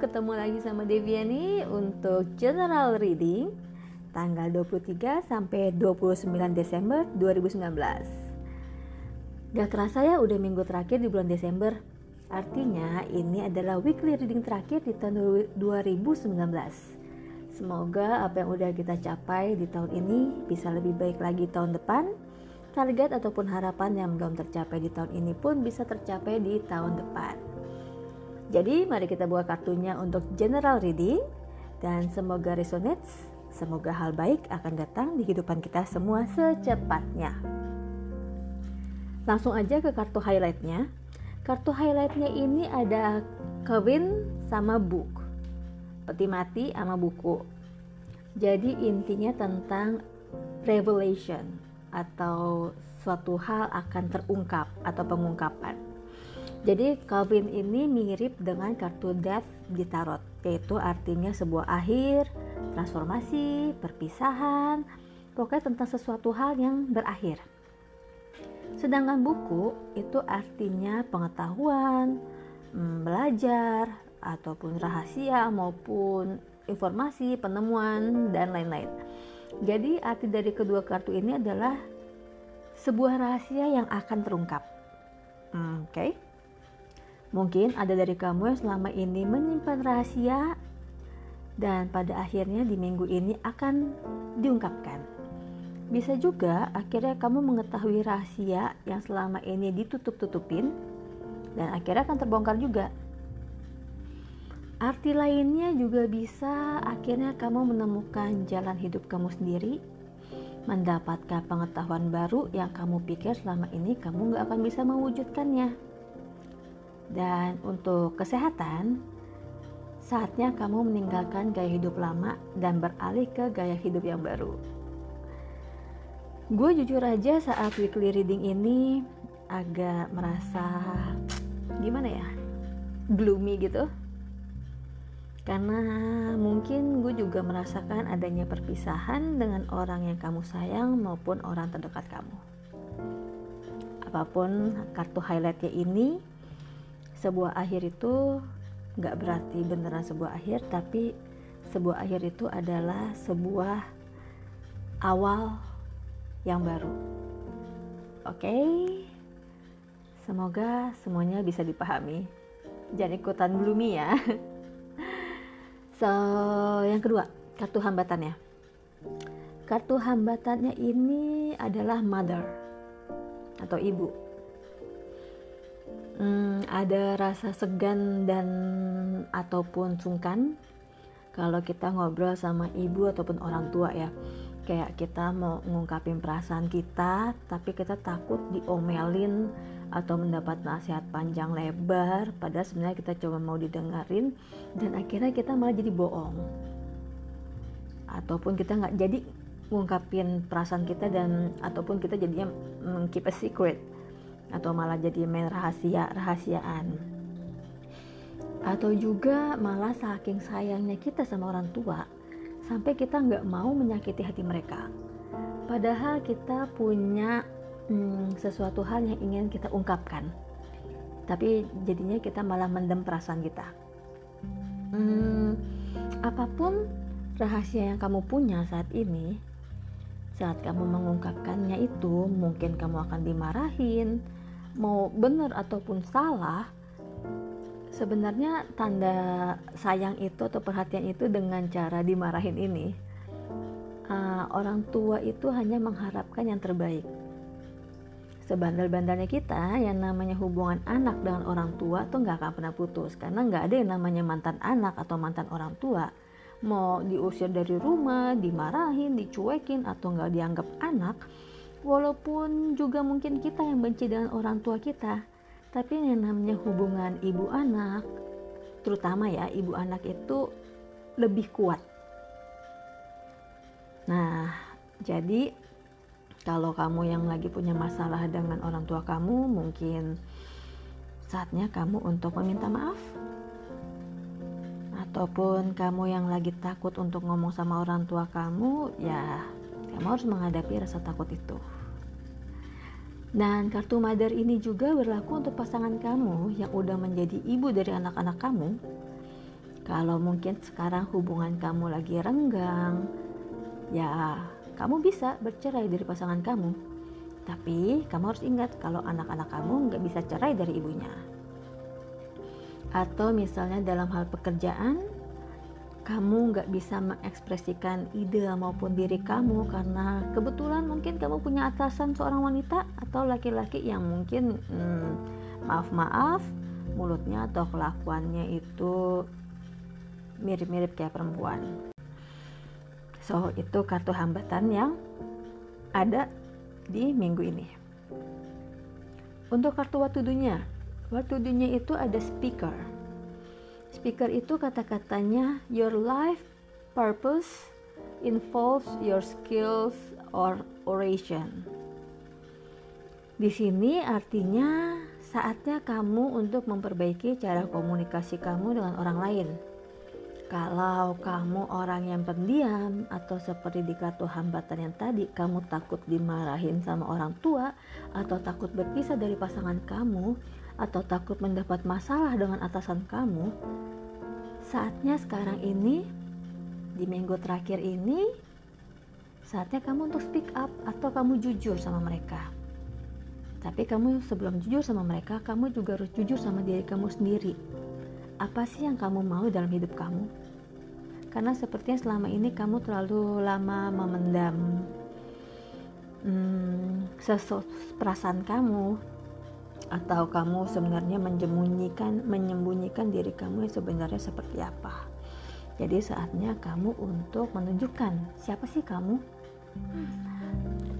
ketemu lagi sama Deviani untuk general reading tanggal 23 sampai 29 Desember 2019. Gak kerasa ya udah minggu terakhir di bulan Desember. Artinya ini adalah weekly reading terakhir di tahun 2019. Semoga apa yang udah kita capai di tahun ini bisa lebih baik lagi tahun depan. Target ataupun harapan yang belum tercapai di tahun ini pun bisa tercapai di tahun depan. Jadi mari kita buka kartunya untuk general reading dan semoga resonates, semoga hal baik akan datang di kehidupan kita semua secepatnya. Langsung aja ke kartu highlightnya. Kartu highlightnya ini ada Kevin sama book, peti mati sama buku. Jadi intinya tentang revelation atau suatu hal akan terungkap atau pengungkapan jadi Calvin ini mirip dengan kartu Death di tarot, yaitu artinya sebuah akhir, transformasi, perpisahan, pokoknya tentang sesuatu hal yang berakhir. Sedangkan buku itu artinya pengetahuan, mm, belajar, ataupun rahasia maupun informasi, penemuan, dan lain-lain. Jadi arti dari kedua kartu ini adalah sebuah rahasia yang akan terungkap. Hmm, oke. Okay? Mungkin ada dari kamu yang selama ini menyimpan rahasia dan pada akhirnya di minggu ini akan diungkapkan. Bisa juga akhirnya kamu mengetahui rahasia yang selama ini ditutup-tutupin dan akhirnya akan terbongkar juga. Arti lainnya juga bisa akhirnya kamu menemukan jalan hidup kamu sendiri, mendapatkan pengetahuan baru yang kamu pikir selama ini kamu gak akan bisa mewujudkannya. Dan untuk kesehatan, saatnya kamu meninggalkan gaya hidup lama dan beralih ke gaya hidup yang baru. Gue jujur aja saat weekly reading ini agak merasa gimana ya, gloomy gitu. Karena mungkin gue juga merasakan adanya perpisahan dengan orang yang kamu sayang maupun orang terdekat kamu. Apa pun kartu highlightnya ini, sebuah akhir itu nggak berarti beneran sebuah akhir tapi sebuah akhir itu adalah sebuah awal yang baru. Oke? Okay? semoga semuanya bisa dipahami. Jangan ikutan gloomy ya. So yang kedua kartu hambatannya. Kartu hambatannya ini adalah mother atau ibu hmm, ada rasa segan dan ataupun sungkan. Kalau kita ngobrol sama ibu ataupun orang tua ya kayak kita mau ngungkapin perasaan kita tapi kita takut diomelin atau mendapat nasihat panjang lebar padahal sebenarnya kita cuma mau didengarin dan akhirnya kita malah jadi bohong. Ataupun kita nggak jadi ngungkapin perasaan kita dan ataupun kita jadinya keep a secret atau malah jadi main rahasia rahasiaan. Atau juga malah saking sayangnya kita sama orang tua sampai kita nggak mau menyakiti hati mereka. Padahal kita punya hmm, sesuatu hal yang ingin kita ungkapkan tapi jadinya kita malah mendem perasaan kita. Hmm, apa pun rahasia yang kamu punya saat ini saat kamu mengungkapkannya itu mungkin kamu akan dimarahin mau benar ataupun salah sebenarnya tanda sayang itu atau perhatian itu dengan cara dimarahin ini uh, orang tua itu hanya mengharapkan yang terbaik. Sebandel-bandelnya kita yang namanya hubungan anak dengan orang tua tuh nggak akan pernah putus karena nggak ada yang namanya mantan anak atau mantan orang tua. Mau diusir dari rumah, dimarahin, dicuekin atau nggak dianggap anak, walaupun juga mungkin kita yang benci dengan orang tua kita tapi yang namanya hubungan ibu anak terutama ya ibu anak itu lebih kuat. Nah jadi kalau kamu yang lagi punya masalah dengan orang tua kamu mungkin saatnya kamu untuk meminta maaf. Ataupun kamu yang lagi takut untuk ngomong sama orang tua kamu ya kamu harus menghadapi rasa takut itu. Dan kartu mother ini juga berlaku untuk pasangan kamu yang udah menjadi ibu dari anak-anak kamu. Kalau mungkin sekarang hubungan kamu lagi renggang, ya kamu bisa bercerai dari pasangan kamu. Tapi kamu harus ingat kalau anak-anak kamu nggak bisa cerai dari ibunya. Atau misalnya dalam hal pekerjaan, kamu nggak bisa mengekspresikan ide maupun diri kamu karena kebetulan mungkin kamu punya atasan seorang wanita atau laki-laki yang mungkin hmm, maaf-maaf mulutnya atau kelakuannya itu mirip-mirip kayak perempuan. So itu kartu hambatan yang ada di minggu ini. Untuk kartu waktu dunia itu ada speaker Speaker itu kata-katanya your life purpose involves your skills or oration. Di sini artinya saatnya kamu untuk memperbaiki cara komunikasi kamu dengan orang lain. Kalau kamu orang yang pendiam atau seperti di hambatan yang tadi, kamu takut dimarahin sama orang tua atau takut berpisah dari pasangan kamu, atau takut mendapat masalah dengan atasan kamu, saatnya sekarang ini, di minggu terakhir ini, saatnya kamu untuk speak up atau kamu jujur sama mereka. Tapi kamu sebelum jujur sama mereka, kamu juga harus jujur sama diri kamu sendiri. Apa sih yang kamu mau dalam hidup kamu? Karena sepertinya selama ini kamu terlalu lama memendam hmm, sesuatu perasaan kamu, atau kamu sebenarnya menyembunyikan menyembunyikan diri kamu yang sebenarnya seperti apa? Jadi saatnya kamu untuk menunjukkan siapa sih kamu?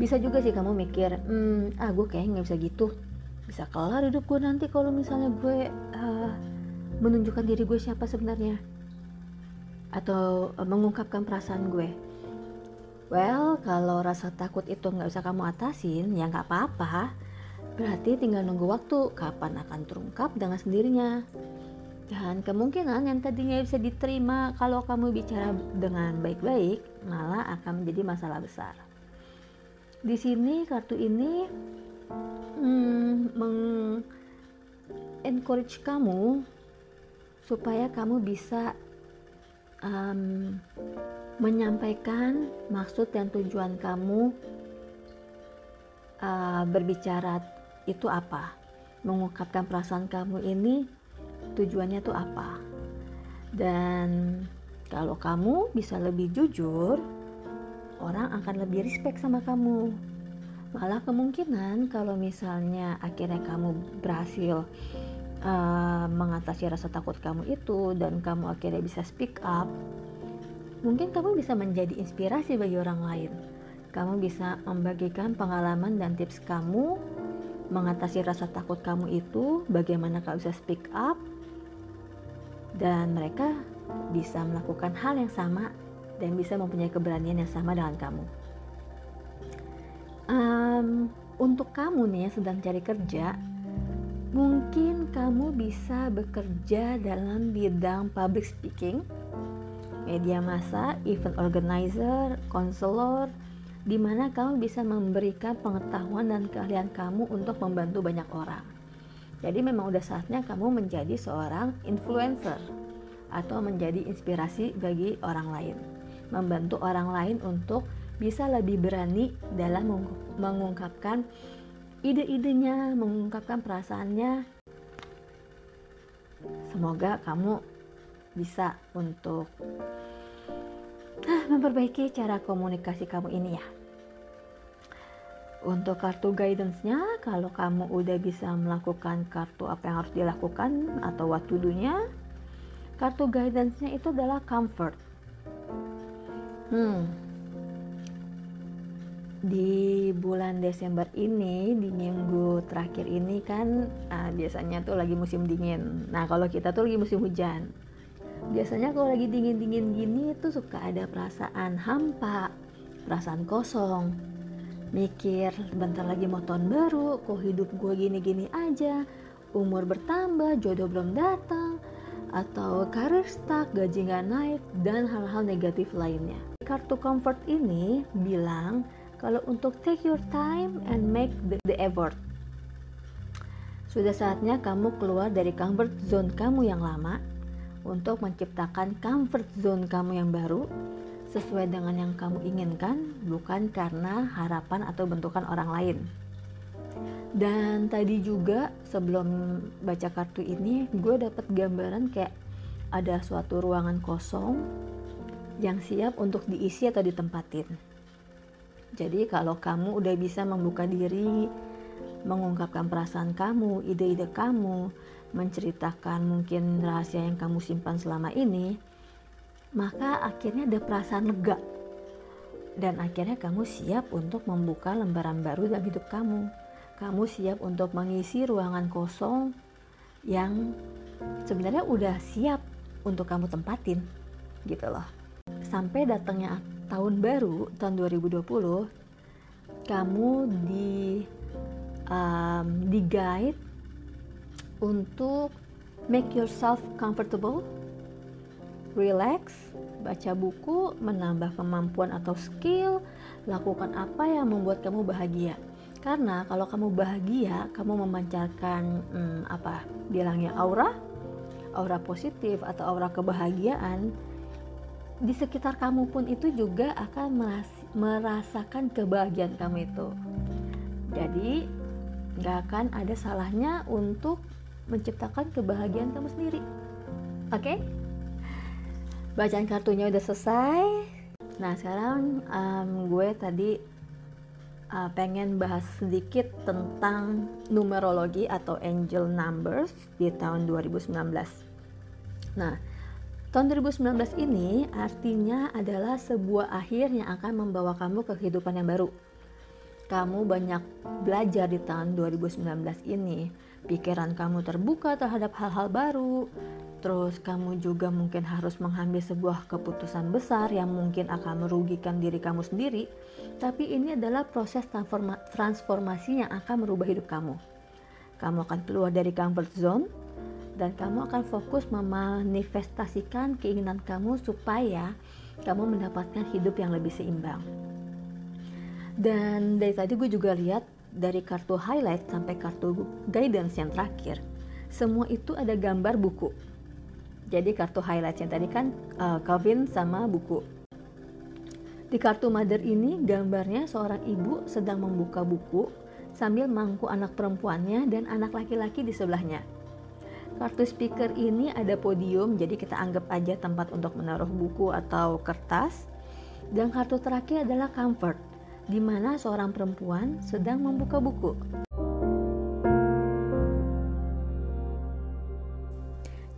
Bisa juga sih kamu mikir hmm, ah gue kayaknya nggak bisa gitu. Bisa kelar hidup gue nanti kalau misalnya gue uh, menunjukkan diri gue siapa sebenarnya. Atau uh, mengungkapkan perasaan gue well kalau rasa takut itu nggak bisa kamu atasin ya nggak apa-apa Berarti tinggal nunggu waktu kapan akan terungkap dengan sendirinya. Dan kemungkinan yang tadinya bisa diterima kalau kamu bicara dengan baik-baik malah akan menjadi masalah besar. Di sini kartu ini hmm, meng encourage kamu supaya kamu bisa um, menyampaikan maksud dan tujuan kamu uh, berbicara itu apa? Mengungkapkan perasaan kamu ini tujuannya itu apa? Dan kalau kamu bisa lebih jujur, orang akan lebih respect sama kamu. Malah kemungkinan kalau misalnya akhirnya kamu berhasil uh, mengatasi rasa takut kamu itu dan kamu akhirnya bisa speak up, mungkin kamu bisa menjadi inspirasi bagi orang lain. Kamu bisa membagikan pengalaman dan tips kamu mengatasi rasa takut kamu itu, bagaimana kau bisa speak up, dan mereka bisa melakukan hal yang sama dan bisa mempunyai keberanian yang sama dengan kamu. Um, untuk kamu nih yang sedang cari kerja, mungkin kamu bisa bekerja dalam bidang public speaking, media massa, event organizer, konselor, di mana kamu bisa memberikan pengetahuan dan keahlian kamu untuk membantu banyak orang. Jadi memang udah saatnya kamu menjadi seorang influencer atau menjadi inspirasi bagi orang lain. Membantu orang lain untuk bisa lebih berani dalam mengungkapkan ide-idenya, mengungkapkan perasaannya. Semoga kamu bisa untuk memperbaiki cara komunikasi kamu ini ya. Untuk kartu guidance-nya, kalau kamu udah bisa melakukan kartu apa yang harus dilakukan atau waktu dunia, kartu guidance-nya itu adalah comfort. Hmm. Di bulan Desember ini, di minggu terakhir ini kan uh, biasanya tuh lagi musim dingin. Nah, kalau kita tuh lagi musim hujan. Biasanya kalau lagi dingin-dingin gini tuh suka ada perasaan hampa, perasaan kosong, mikir bentar lagi mau tahun baru kok hidup gue gini-gini aja. Umur bertambah jodoh belum datang atau karir stuck gaji nggak naik dan hal-hal negatif lainnya. Kartu comfort ini bilang kalau untuk take your time and make the, the effort. Sudah saatnya kamu keluar dari comfort zone kamu yang lama untuk menciptakan comfort zone kamu yang baru sesuai dengan yang kamu inginkan, bukan karena harapan atau bentukan orang lain. Dan tadi juga sebelum baca kartu ini, gue dapat gambaran kayak ada suatu ruangan kosong yang siap untuk diisi atau ditempatin. Jadi kalau kamu udah bisa membuka diri, mengungkapkan perasaan kamu, ide-ide kamu, menceritakan mungkin rahasia yang kamu simpan selama ini, maka akhirnya ada perasaan lega. Dan akhirnya kamu siap untuk membuka lembaran baru dalam hidup kamu. Kamu siap untuk mengisi ruangan kosong yang sebenarnya udah siap untuk kamu tempatin gitu loh. Sampai datangnya tahun baru tahun 2020 kamu di um, di guide untuk make yourself comfortable relax, baca buku, menambah kemampuan atau skill, lakukan apa yang membuat kamu bahagia. Karena kalau kamu bahagia, kamu memancarkan hmm, apa? Bilangnya aura, aura positif atau aura kebahagiaan. Di sekitar kamu pun itu juga akan merasakan kebahagiaan kamu itu. Jadi nggak akan ada salahnya untuk menciptakan kebahagiaan kamu sendiri. Oke? Okay? Bacaan kartunya udah selesai. Nah sekarang um, gue tadi uh, pengen bahas sedikit tentang numerologi atau angel numbers di tahun 2019 nah tahun 2019 ini artinya adalah sebuah akhir yang akan membawa kamu ke kehidupan yang baru. Kamu banyak belajar di tahun 2019 ini pikiran kamu terbuka terhadap hal-hal baru Terus kamu juga mungkin harus mengambil sebuah keputusan besar yang mungkin akan merugikan diri kamu sendiri, tapi ini adalah proses transforma transformasi yang akan merubah hidup kamu. Kamu akan keluar dari comfort zone dan kamu akan fokus memanifestasikan keinginan kamu supaya kamu mendapatkan hidup yang lebih seimbang. Dan dari tadi gue juga lihat dari kartu highlight sampai kartu guidance yang terakhir, semua itu ada gambar buku jadi kartu highlight yang tadi kan uh, Calvin sama buku. Di kartu mother ini gambarnya seorang ibu sedang membuka buku sambil mangku anak perempuannya dan anak laki-laki di sebelahnya. Kartu speaker ini ada podium, jadi kita anggap aja tempat untuk menaruh buku atau kertas. Dan kartu terakhir adalah comfort, di mana seorang perempuan sedang membuka buku.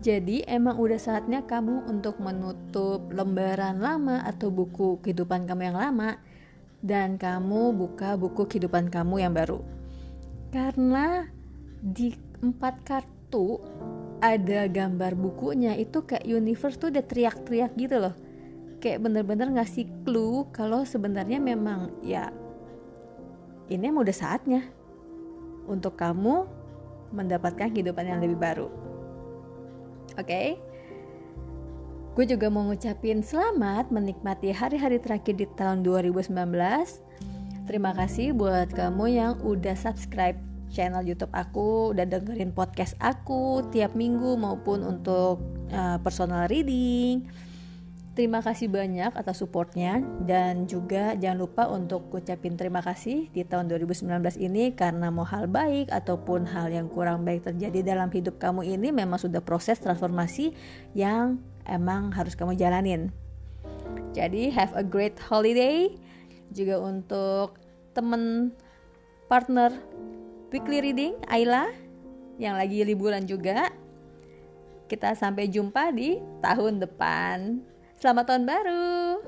Jadi emang udah saatnya kamu untuk menutup lembaran lama atau buku kehidupan kamu yang lama dan kamu buka buku kehidupan kamu yang baru. Karena di empat kartu ada gambar bukunya itu kayak universe tuh udah teriak-teriak gitu loh. Kayak bener-bener ngasih clue kalau sebenarnya memang ya ini emang udah saatnya untuk kamu mendapatkan kehidupan yang lebih baru. Oke. Okay? Gue juga mau ngucapin selamat menikmati hari-hari terakhir di tahun 2019. Terima kasih buat kamu yang udah subscribe channel YouTube aku, udah dengerin podcast aku tiap minggu maupun untuk uh, personal reading Terima kasih banyak atas supportnya dan juga jangan lupa untuk ucapin terima kasih di tahun 2019 ini karena mau hal baik ataupun hal yang kurang baik terjadi dalam hidup kamu ini memang sudah proses transformasi yang emang harus kamu jalanin. Jadi have a great holiday juga untuk temen partner weekly reading Ayla yang lagi liburan juga. Kita sampai jumpa di tahun depan. Selamat tahun baru.